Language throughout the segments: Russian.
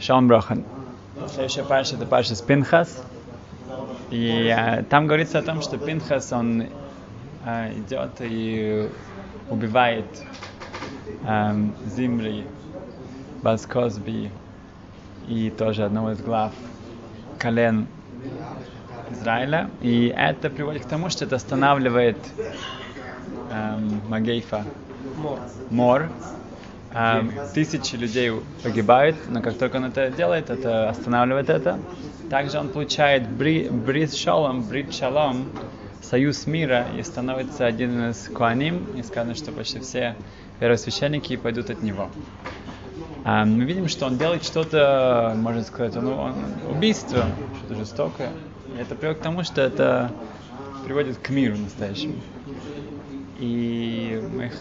Шалом Брохан. Следующая парша это парша с Пинхас. И а, там говорится о том, что Пинхас, он а, идет и убивает а, Зимри, Баскозби и тоже одного из глав колен Израиля. И это приводит к тому, что это останавливает эм, Магейфа, Мор. Мор. Эм, тысячи людей погибают, но как только он это делает, это останавливает это. Также он получает бри, брит шалом, брит шалом, союз мира и становится один из куаним. И сказано, что почти все первосвященники пойдут от него. А, мы видим, что он делает что-то, можно сказать, ну, он, убийство, что-то жестокое. И это приводит к тому, что это приводит к миру настоящему. И мы...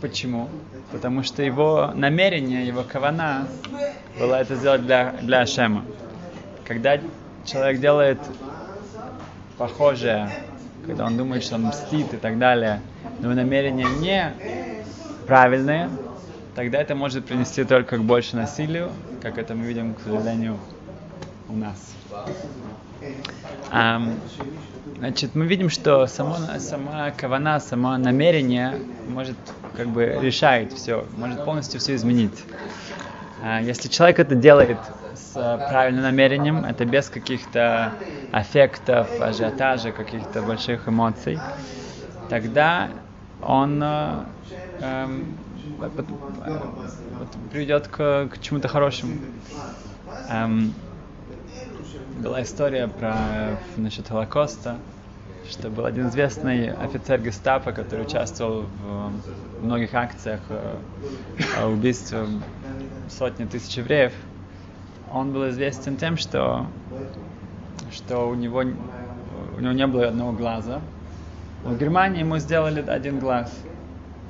Почему? Потому что его намерение, его кавана было это сделать для, для Ашема. Когда человек делает похожее, когда он думает, что он мстит и так далее, но намерения не правильные, тогда это может принести только к больше насилию, как это мы видим, к сожалению, у нас. Um, значит, мы видим, что само, сама кавана, само намерение может как бы решает все, может полностью все изменить. Uh, если человек это делает с правильным намерением, это без каких-то аффектов, ажиотажа, каких-то больших эмоций, тогда он uh, um, приведет к, к чему-то хорошему. Um, была история про насчет Холокоста, что был один известный офицер гестапо, который участвовал в многих акциях убийства сотни тысяч евреев. Он был известен тем, что, что у, него, у него не было одного глаза. В Германии ему сделали один глаз.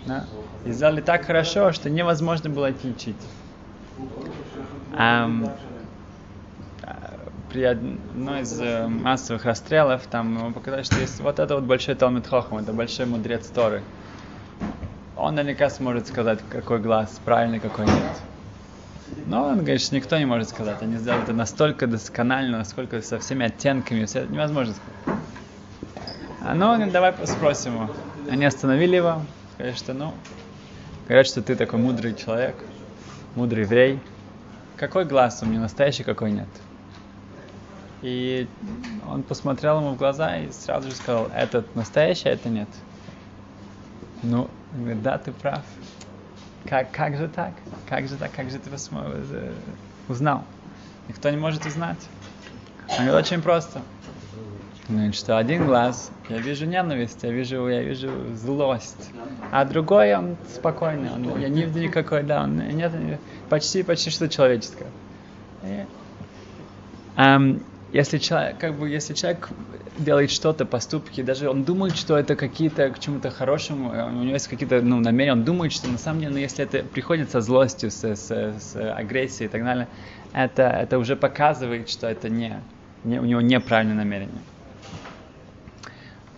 Да? И сделали так хорошо, что невозможно было отличить. Um, при одной из э, массовых расстрелов, там ему показали, что есть вот это вот большой Талмит Хохам, это большой мудрец Торы. Он наверняка сможет сказать, какой глаз правильный, какой нет. Но он говорит, что никто не может сказать. Они сделали это настолько досконально, насколько со всеми оттенками, все это невозможно сказать. А ну, давай спросим его. Они остановили его, сказали, что ну, говорят, что ты такой мудрый человек, мудрый еврей. Какой глаз у меня настоящий, какой нет? И он посмотрел ему в глаза и сразу же сказал, этот настоящий, а это нет. Ну, он говорит, да, ты прав. Как, как же так? Как же так? Как же ты узнал? Никто не может узнать. Он говорит, очень просто. Он что один глаз, я вижу ненависть, я вижу, я вижу злость. А другой, он спокойный, он, я не вижу никакой, да, он нет, почти, почти что человеческое. И, um, если человек, как бы, если человек делает что-то, поступки, даже он думает, что это какие-то к чему-то хорошему, у него есть какие-то ну, намерения, он думает, что на самом деле, ну, если это приходит со злостью, с, с, с агрессией и так далее, это, это уже показывает, что это не, не у него неправильное намерение.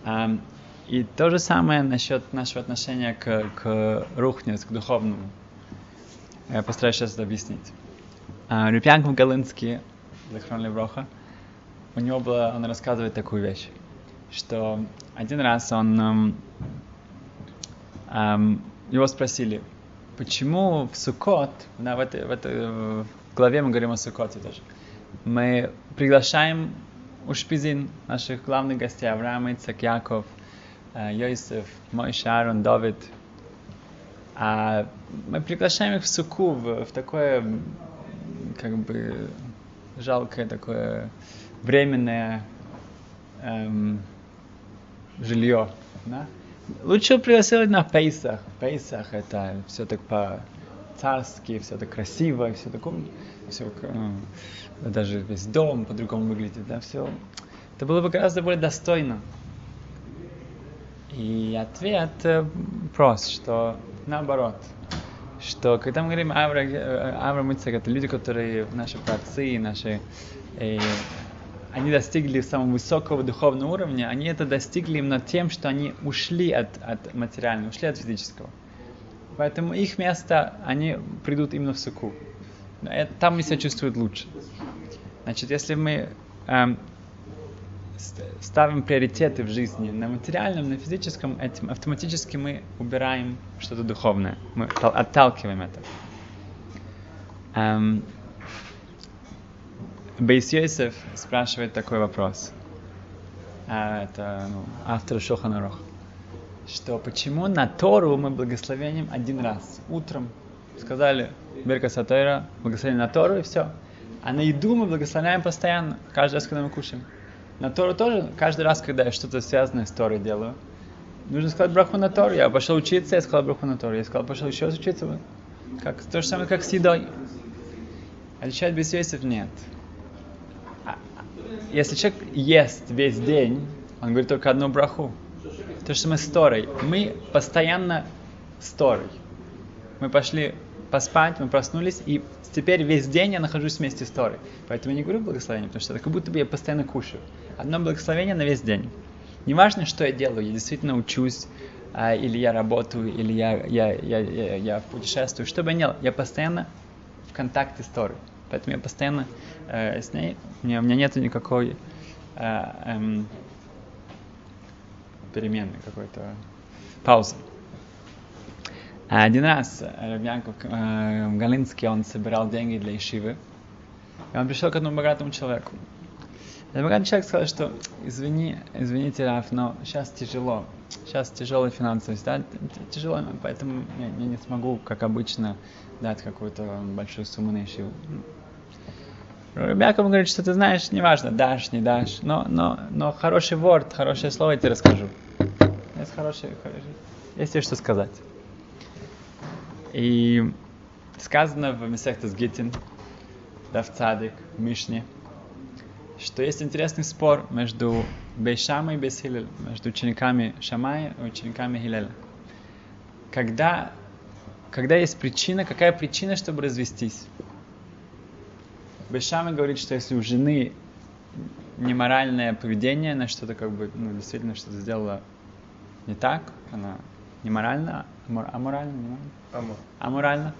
Um, и то же самое насчет нашего отношения к, к рухнес, к духовному. Я постараюсь сейчас это объяснить. Uh, Рюпянков Галинский, Лехрон Левроха, у него было, он рассказывает такую вещь, что один раз он, эм, эм, его спросили, почему в Сукот, да, в этой, в этой главе мы говорим о Сукоте тоже, мы приглашаем у Шпизин наших главных гостей, Авраам, Ицак, Яков, э, Йосиф, мой Шарон, Давид, а мы приглашаем их в суку, в, в такое, как бы, жалкое такое временное эм, жилье. Да? Лучше пригласить на Пейсах. Пейсах это все так по-царски, все так красиво, все такое, все, э, даже весь дом по-другому выглядит, да, все. Это было бы гораздо более достойно. И ответ э, прост, что наоборот, что когда мы говорим Авра, э, Авра Ицхак, это люди, которые наши праотцы, наши э, они достигли самого высокого духовного уровня, они это достигли именно тем, что они ушли от, от материального, ушли от физического. Поэтому их место, они придут именно в суку. там они себя чувствуют лучше. Значит, если мы эм, ставим приоритеты в жизни на материальном, на физическом, этим автоматически мы убираем что-то духовное. Мы отталкиваем это. Эм, Бейс спрашивает такой вопрос. А, это ну, автор Шоханарох. Что почему на Тору мы благословением один раз, утром, сказали Берка Сатойра, благословение на Тору и все. А на еду мы благословляем постоянно, каждый раз, когда мы кушаем. На Тору тоже, каждый раз, когда я что-то связанное с Торой делаю, нужно сказать браху на Тору. Я пошел учиться, я сказал браху на Тору. Я сказал, пошел еще раз учиться. Как, то же самое, как с едой. Отвечает без нет. Если человек ест весь день, он говорит только одну браху. То же самое с Торой. Мы постоянно с Торой. Мы пошли поспать, мы проснулись, и теперь весь день я нахожусь вместе с Торой. Поэтому я не говорю благословение, потому что это как будто бы я постоянно кушаю. Одно благословение на весь день. Не важно, что я делаю, я действительно учусь, а, или я работаю, или я, я, я, я, я путешествую. Что бы я ни делал, я постоянно в контакте с Торой. Поэтому я постоянно э, с ней, у меня, у меня нет никакой э, эм, перемены, какой-то паузы. Один раз Рабьянков э, Галинский, он собирал деньги для Ишивы, и он пришел к одному богатому человеку. Этот богатый человек сказал, что извини, извините, Раф, но сейчас тяжело, сейчас тяжелая финансовая ситуация, тяжело, поэтому я, я не смогу, как обычно, дать какую-то большую сумму на Ишиву. Рабьяков говорит, что ты знаешь, неважно, дашь, не дашь, но, но, но хороший ворд, хорошее слово я тебе расскажу. Есть хорошее, есть что сказать. И сказано в Месехтас Гитин, да в Цадик, в Мишне, что есть интересный спор между Бейшамой и Бейсхилель, между учениками Шамая и учениками Хилеля. Когда, когда есть причина, какая причина, чтобы развестись? Бейшама говорит, что если у жены неморальное поведение, она что-то как бы, ну, действительно что-то сделала не так, она неморально, амор, аморально, не Амор. аморально,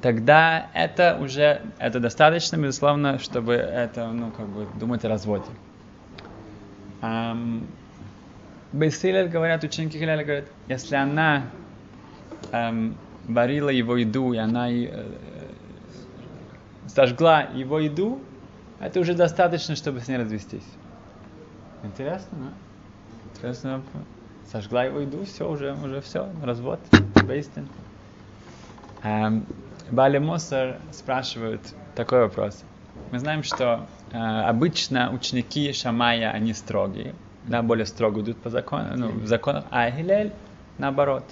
тогда это уже, это достаточно, безусловно, чтобы это, ну, как бы думать о разводе. Um, Бейсилель, говорят, ученики Хилеля говорят, если она um, варила его еду, и она э, сожгла его еду, это уже достаточно, чтобы с ней развестись. Интересно, да? Интересно сожгла его еду, все, уже, уже все, развод, бейстин. Эм, Бали Мусор спрашивают такой вопрос. Мы знаем, что э, обычно ученики Шамая, они строгие, да, более строго идут по закону, ну, в законах, а Хилель наоборот.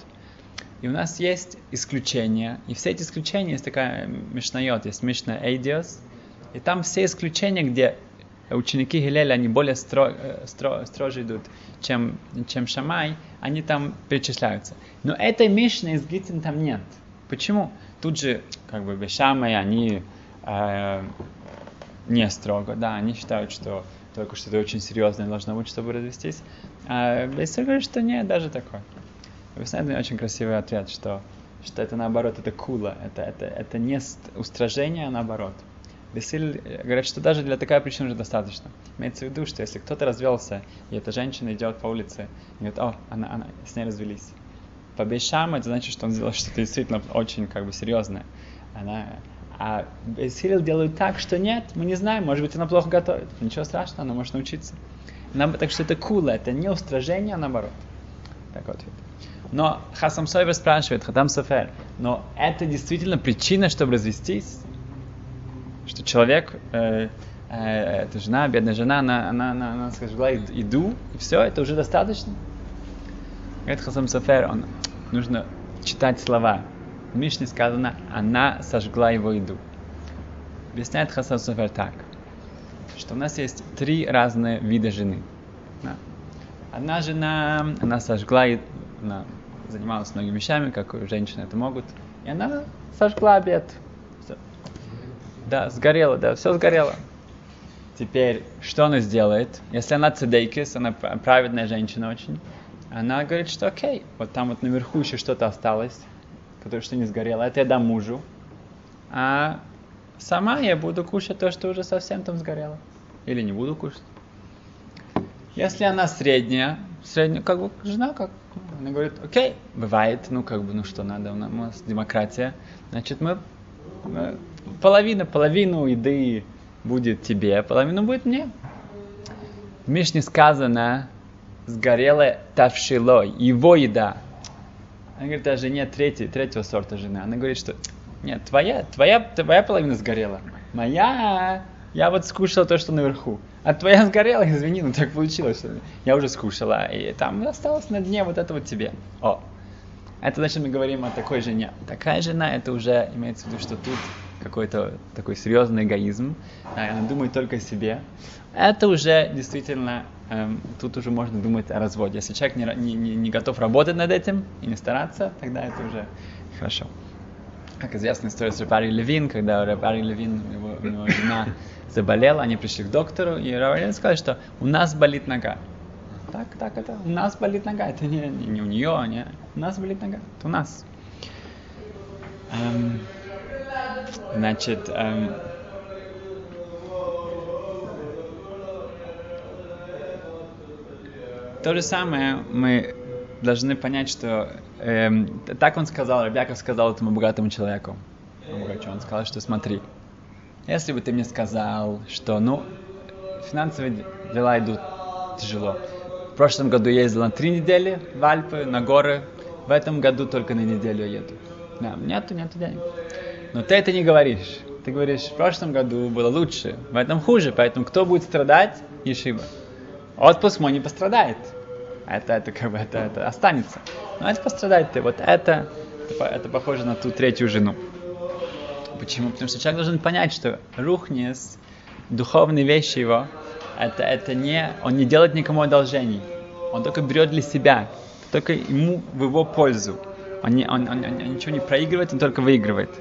И у нас есть исключения, и все эти исключения, есть такая Мишнайот, есть Мишна Эйдиос, и там все исключения, где ученики Гилеля, они более стро, э, стро, строже идут, чем, чем Шамай, они там перечисляются. Но этой Мишны из Гитин там нет. Почему? Тут же, как бы, Шамай, они э, не строго, да, они считают, что только что-то очень серьезное должно быть, чтобы развестись. А Бейсер говорит, что нет, даже такое. Вы очень красивый ответ, что, что это наоборот, это кула, это, это, это не устражение, а наоборот. Бесиль говорят, что даже для такой причины уже достаточно. Имеется в виду, что если кто-то развелся, и эта женщина идет по улице, и говорит, о, она, она, с ней развелись. По Бейшам это значит, что он сделал что-то действительно очень как бы серьезное. Она, а Бесиль делают так, что нет, мы не знаем, может быть, она плохо готовит. Ничего страшного, она может научиться. Нам, так что это кула, это не устражение, а наоборот. Так вот. Но Хасам Сойвер спрашивает, Хатам Софер, но это действительно причина, чтобы развестись? что человек, э, э, эта жена, бедная жена, она, она, она, она сожгла еду, и все, это уже достаточно. Говорит Хасам Софер, он, нужно читать слова. В Мишне сказано, она сожгла его еду. Объясняет Хасан Софер так, что у нас есть три разные вида жены. Одна жена, она сожгла, она занималась многими вещами, как женщины это могут, и она сожгла обед. Да, сгорело, да, все сгорело. Теперь, что она сделает? Если она цедейкис, она праведная женщина очень, она говорит, что окей, вот там вот наверху еще что-то осталось, которое что не сгорело, это я дам мужу, а сама я буду кушать то, что уже совсем там сгорело. Или не буду кушать. Если она средняя, средняя, как бы жена, как она говорит, окей, бывает, ну как бы, ну что надо, у нас демократия, значит мы, мы половина, половину еды будет тебе, половину будет мне. В Мишне сказано, сгорела тавшило, его еда. Она говорит о жене третьей, третьего сорта жены. Она говорит, что нет, твоя, твоя, твоя половина сгорела. Моя, я вот скушала то, что наверху. А твоя сгорела, извини, ну так получилось, что я уже скушала. И там осталось на дне вот это вот тебе. О, это значит мы говорим о такой жене. Такая жена, это уже имеется в виду, что тут какой-то такой серьезный эгоизм. Она думает только о себе. Это уже действительно эм, тут уже можно думать о разводе. Если человек не, не, не готов работать над этим и не стараться, тогда это уже хорошо. Как известная история с Рапари Левин, когда Рапари Левин, его, его жена заболела, они пришли к доктору, и Рапари Левин сказал, что у нас болит нога. Так, так это, у нас болит нога, это не, не, не у нее, не, у нас болит нога, это у нас. Эм, значит, эм, То же самое мы должны понять, что эм, так он сказал, Рабьяков сказал этому богатому человеку. Он сказал, что смотри, если бы ты мне сказал, что, ну, финансовые дела идут тяжело. В прошлом году я ездил на три недели в Альпы, на горы. В этом году только на неделю еду. Да, нету, нету денег. Но ты это не говоришь. Ты говоришь, в прошлом году было лучше, в этом хуже, поэтому кто будет страдать? Ешиба. Отпуск мой не пострадает. Это, это как бы это, это останется. Но это пострадает ты. Вот это, это, это похоже на ту третью жену. Почему? Потому что человек должен понять, что рухнес, духовные вещи его, это, это не, он не делает никому одолжений. Он только берет для себя, только ему в его пользу. Он, не, он, он, он ничего не проигрывает, он только выигрывает.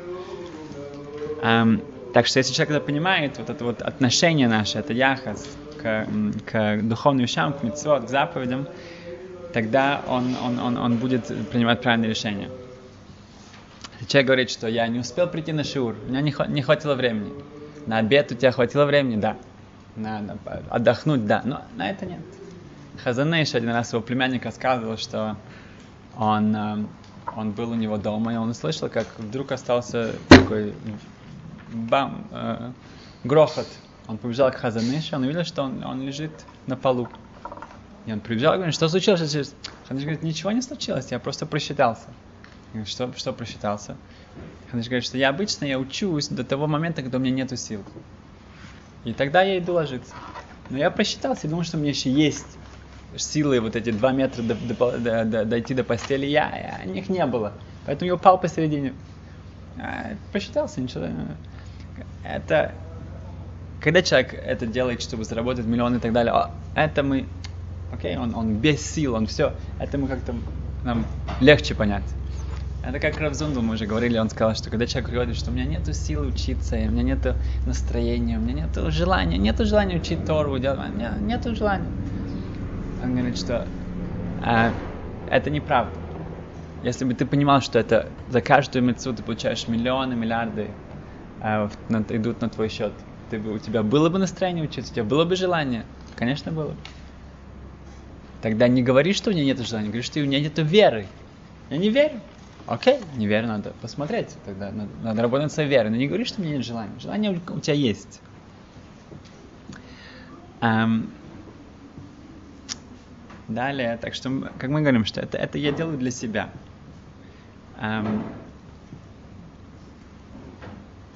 Um, так что если человек это понимает, вот это вот отношение наше, это яхас, к, к духовным вещам, к митцвот, к заповедям, тогда он, он, он, он будет принимать правильные решения. Человек говорит, что я не успел прийти на шиур, у меня не, не хватило времени. На обед у тебя хватило времени? Да. На, на, отдохнуть? Да. Но на это нет. Хазанейш один раз его племянник рассказывал, что он, э, он был у него дома, и он услышал, как вдруг остался такой бам, э, грохот он побежал к Хазаныше, он увидел, что он, он лежит на полу. И он прибежал и говорит, что случилось? Хазаныш говорит, ничего не случилось, я просто просчитался. Что, что просчитался? Хазаныш говорит, что я обычно я учусь до того момента, когда у меня нету сил. И тогда я иду ложиться. Но я просчитался и думал, что у меня еще есть силы вот эти два метра до, до, до, до, дойти до постели. Я, я, них не было. Поэтому я упал посередине. А, просчитался, ничего. Это когда человек это делает, чтобы заработать миллион и так далее, а это мы, окей, он, он без сил, он все, это мы как-то, нам легче понять. Это как Равзунду мы уже говорили, он сказал, что когда человек говорит, что у меня нет силы учиться, у меня нет настроения, у меня нет желания, нет желания учить Тору, делать, у меня нет желания. Он говорит, что а, это неправда. Если бы ты понимал, что это за каждую мецу ты получаешь миллионы, миллиарды, а, на, идут на твой счет, ты бы, у тебя было бы настроение учиться, у тебя было бы желание? Конечно, было бы. Тогда не говори, что у меня нет желания, говори, что у меня нет веры. Я не верю. Окей, не верю, надо посмотреть. Тогда надо, надо работать своей верой. Но не говори, что у меня нет желания. Желание у тебя есть. Um, далее, так что, как мы говорим, что это, это я делаю для себя. Um,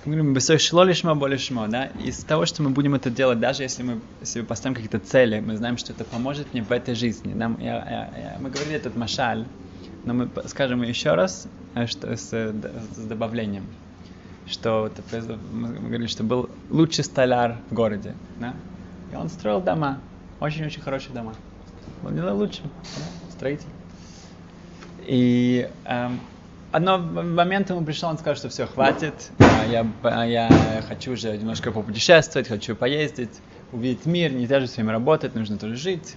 мы говорим, шло лишма, более шмо, да, из того, что мы будем это делать, даже если мы себе поставим какие-то цели, мы знаем, что это поможет мне в этой жизни. Нам, я, я, я, мы говорили этот машаль, но мы скажем еще раз, э, что с, с добавлением, что это, мы говорили, что был лучший столяр в городе, да, и он строил дома, очень-очень хорошие дома. Он был лучшим да, строитель. И эм, одного момента ему пришел, он сказал, что все, хватит, я, я хочу уже немножко попутешествовать, хочу поездить, увидеть мир, не даже с вами работать, нужно тоже жить.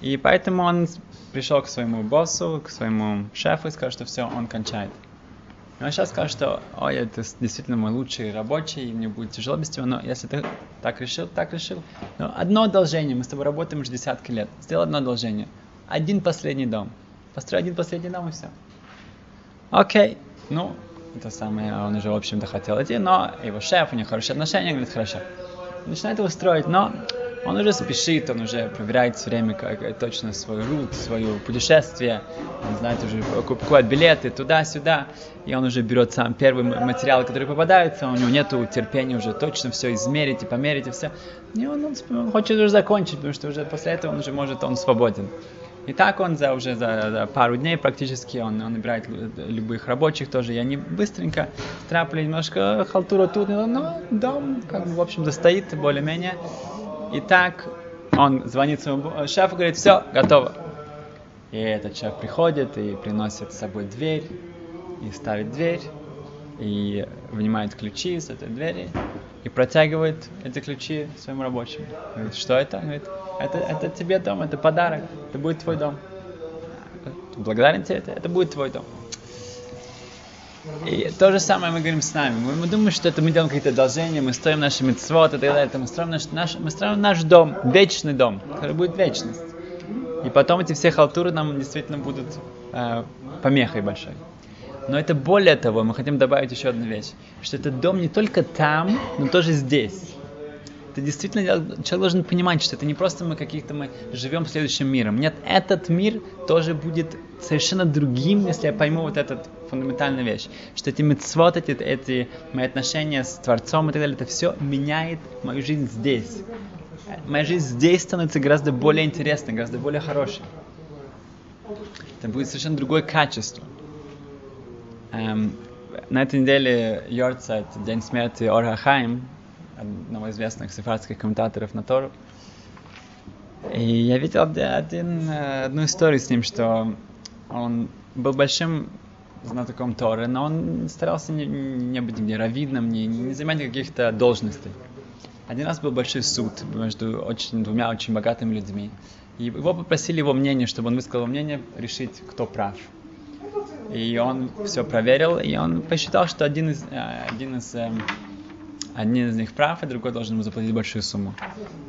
И поэтому он пришел к своему боссу, к своему шефу и сказал, что все, он кончает. И он сейчас сказал, что, ой, это действительно мой лучший рабочий, и мне будет тяжело без тебя, но если ты так решил, так решил. Но одно одолжение, мы с тобой работаем уже десятки лет, сделал одно одолжение. Один последний дом. Построй один последний дом и все. Окей, ну, это самое, он уже, в общем-то, хотел идти, но его шеф, у них хорошие отношения, говорит, хорошо. Начинает его строить, но он уже спешит, он уже проверяет все время как, э, точно свой рут, свое путешествие, он знает уже, покупает билеты туда-сюда, и он уже берет сам первый материал, который попадается, у него нет терпения уже точно все измерить и померить и все. И он, он, он хочет уже закончить, потому что уже после этого он уже может, он свободен. И так он за уже за, за пару дней практически он, он набирает любых рабочих тоже, и они быстренько страпали немножко халтуру тут, но дом, как в общем-то, стоит более-менее. И так он звонит своему шефу, говорит, все, готово. И этот шеф приходит и приносит с собой дверь, и ставит дверь, и вынимает ключи с этой двери, и протягивает эти ключи своим рабочим. Говорит, что это? Говорит, это, это тебе дом, это подарок, это будет твой дом. Благодарен тебе, это, это будет твой дом. И то же самое мы говорим с нами. Мы, мы думаем, что это мы делаем какие-то одолжения, мы строим наши митцвот и так далее. Мы строим наш, наш, мы строим наш дом, вечный дом, который будет вечность. И потом эти все халтуры нам действительно будут э, помехой большой. Но это более того, мы хотим добавить еще одну вещь, что этот дом не только там, но тоже здесь. Это действительно человек должен понимать, что это не просто мы каких-то мы живем следующим миром. Нет, этот мир тоже будет совершенно другим, если я пойму вот эту фундаментальную вещь, что эти мецвод, эти, эти мои отношения с Творцом и так далее, это все меняет мою жизнь здесь. Моя жизнь здесь становится гораздо более интересной, гораздо более хорошей. Это будет совершенно другое качество. Эм, на этой неделе Йорцайт, День смерти Орхахайм, одного известных сефардских комментаторов на Тору. И я видел один, э, одну историю с ним, что он был большим знатоком Торы, но он старался не, не быть ни раввином, не, не занимать каких-то должностей. Один раз был большой суд между очень, двумя очень богатыми людьми. И его попросили его мнение, чтобы он высказал мнение, решить, кто прав. И он все проверил, и он посчитал, что один из, э, один из, эм, один из них прав, а другой должен ему заплатить большую сумму.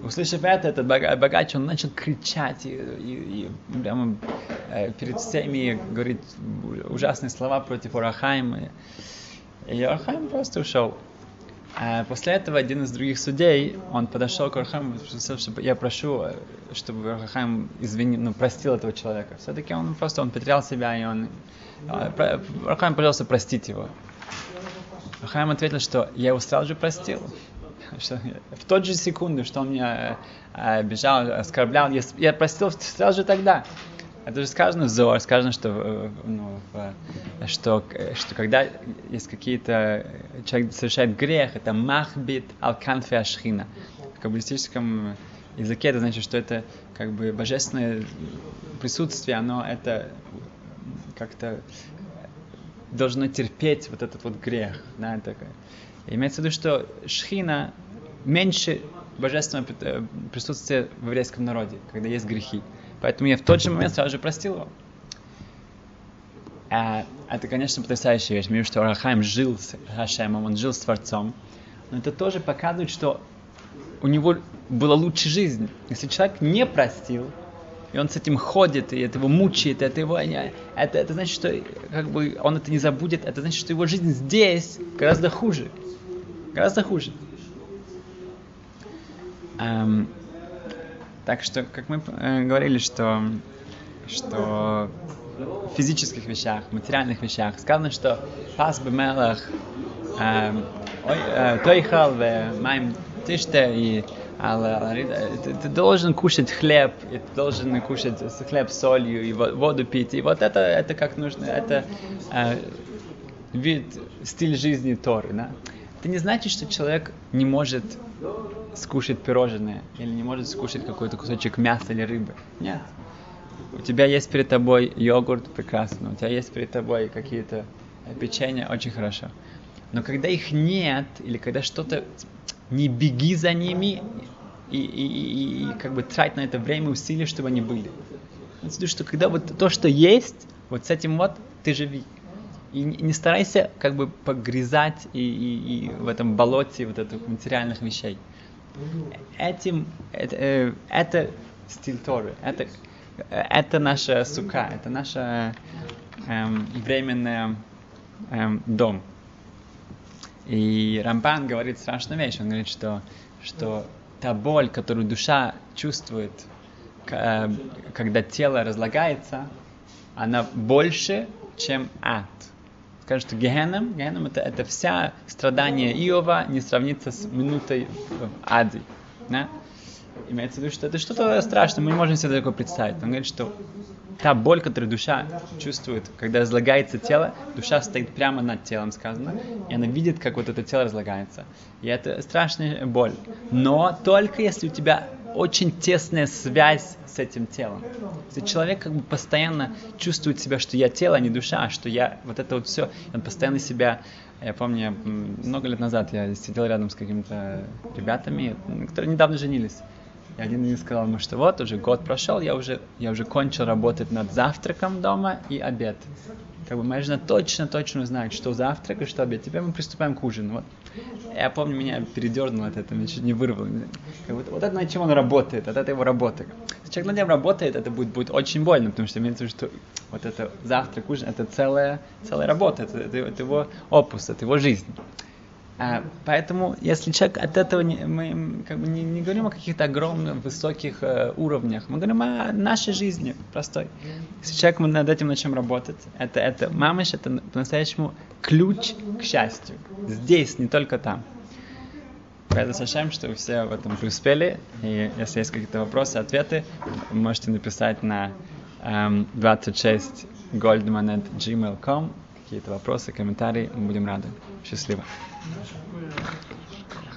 Услышав это, этот богач, он начал кричать и, и, и прямо э, перед всеми говорит ужасные слова против Урахайма. И Урахайм просто ушел. А после этого один из других судей, он подошел к Урахайму и спросил, чтобы я прошу, э, чтобы Урахайм извини, ну, простил этого человека. Все-таки он просто он потерял себя, и он Рахаим, пожалуйста, простите его. Рахаим ответил, что я его сразу же простил. В тот же секунду, что он меня э, обижал, оскорблял, я, простил сразу же тогда. Это же сказано в Зоар, сказано, что, ну, что, что когда есть какие-то... Человек совершает грех, это махбит алканфе ашхина. В каббалистическом языке это значит, что это как бы божественное присутствие, оно это как-то должно терпеть вот этот вот грех. Да, такое. Имеется в виду, что шхина меньше божественного э, присутствия в еврейском народе, когда есть грехи. Поэтому я в тот же момент сразу же простил его. А, это, конечно, потрясающая вещь. Мир, что Арахаим жил с Хашемом, он жил с Творцом. Но это тоже показывает, что у него была лучшая жизнь. Если человек не простил, и он с этим ходит, и это его мучает, это его, это, это значит, что как бы он это не забудет, это значит, что его жизнь здесь гораздо хуже, гораздо хуже. Эм, так что, как мы э, говорили, что, что в физических вещах, материальных вещах сказано, что пас бы мелах, эм, э, тойхал, маем тиште, и ты, ты должен кушать хлеб, и ты должен кушать хлеб с солью, и воду пить. И вот это, это как нужно, это э, вид, стиль жизни Торы. Да? Это не значит, что человек не может скушать пирожное или не может скушать какой-то кусочек мяса или рыбы. Нет. У тебя есть перед тобой йогурт, прекрасно. У тебя есть перед тобой какие-то печенья, очень хорошо. Но когда их нет, или когда что-то не беги за ними и, и, и, и как бы трать на это время, усилия, чтобы они были. Виду, что когда вот то, что есть, вот с этим вот ты живи. И не старайся как бы погрязать и, и, и в этом болоте вот этих материальных вещей. Этим, это, э, это стиль Торы, это, это наша сука, это наша эм, временная эм, дом. И Рамбан говорит страшную вещь, он говорит, что, что та боль, которую душа чувствует, э, когда тело разлагается, она больше, чем ад. Скажет, что Гехеном, Гехеном это, это вся страдание Иова не сравнится с минутой в аде. Да? Имеется в виду, что это что-то страшное, мы не можем себе такое представить. Он говорит, что та боль, которую душа чувствует, когда разлагается тело, душа стоит прямо над телом, сказано, и она видит, как вот это тело разлагается. И это страшная боль. Но только если у тебя очень тесная связь с этим телом. Если человек как бы постоянно чувствует себя, что я тело, а не душа, что я вот это вот все, он постоянно себя я помню, много лет назад я сидел рядом с какими-то ребятами, которые недавно женились. И один из них сказал ему, что вот, уже год прошел, я уже, я уже кончил работать над завтраком дома и обед. Как бы моя жена точно-точно знает, что завтрак и что обед. Теперь мы приступаем к ужину. Вот. Я помню, меня передернуло от этого, меня чуть не вырвало. Как бы, вот это над чем он работает, вот это его работа. Если человек над ним работает, это будет, будет очень больно, потому что имеется в виду, что вот это завтрак, ужин, это целая, целая работа, это, это, это его опус, это его жизнь. А, поэтому, если человек от этого не, мы как бы не, не говорим о каких-то огромных высоких э, уровнях, мы говорим о нашей жизни простой. Если человек над этим начнем работать, это, это мамыш, это по-настоящему ключ к счастью. Здесь, не только там. Поэтому Сашем, что вы все в этом преуспели. И если есть какие-то вопросы, ответы, можете написать на эм, 26 goldman.gmail.com какие-то вопросы, комментарии, мы будем рады. Счастливо. 你们是不会聊天。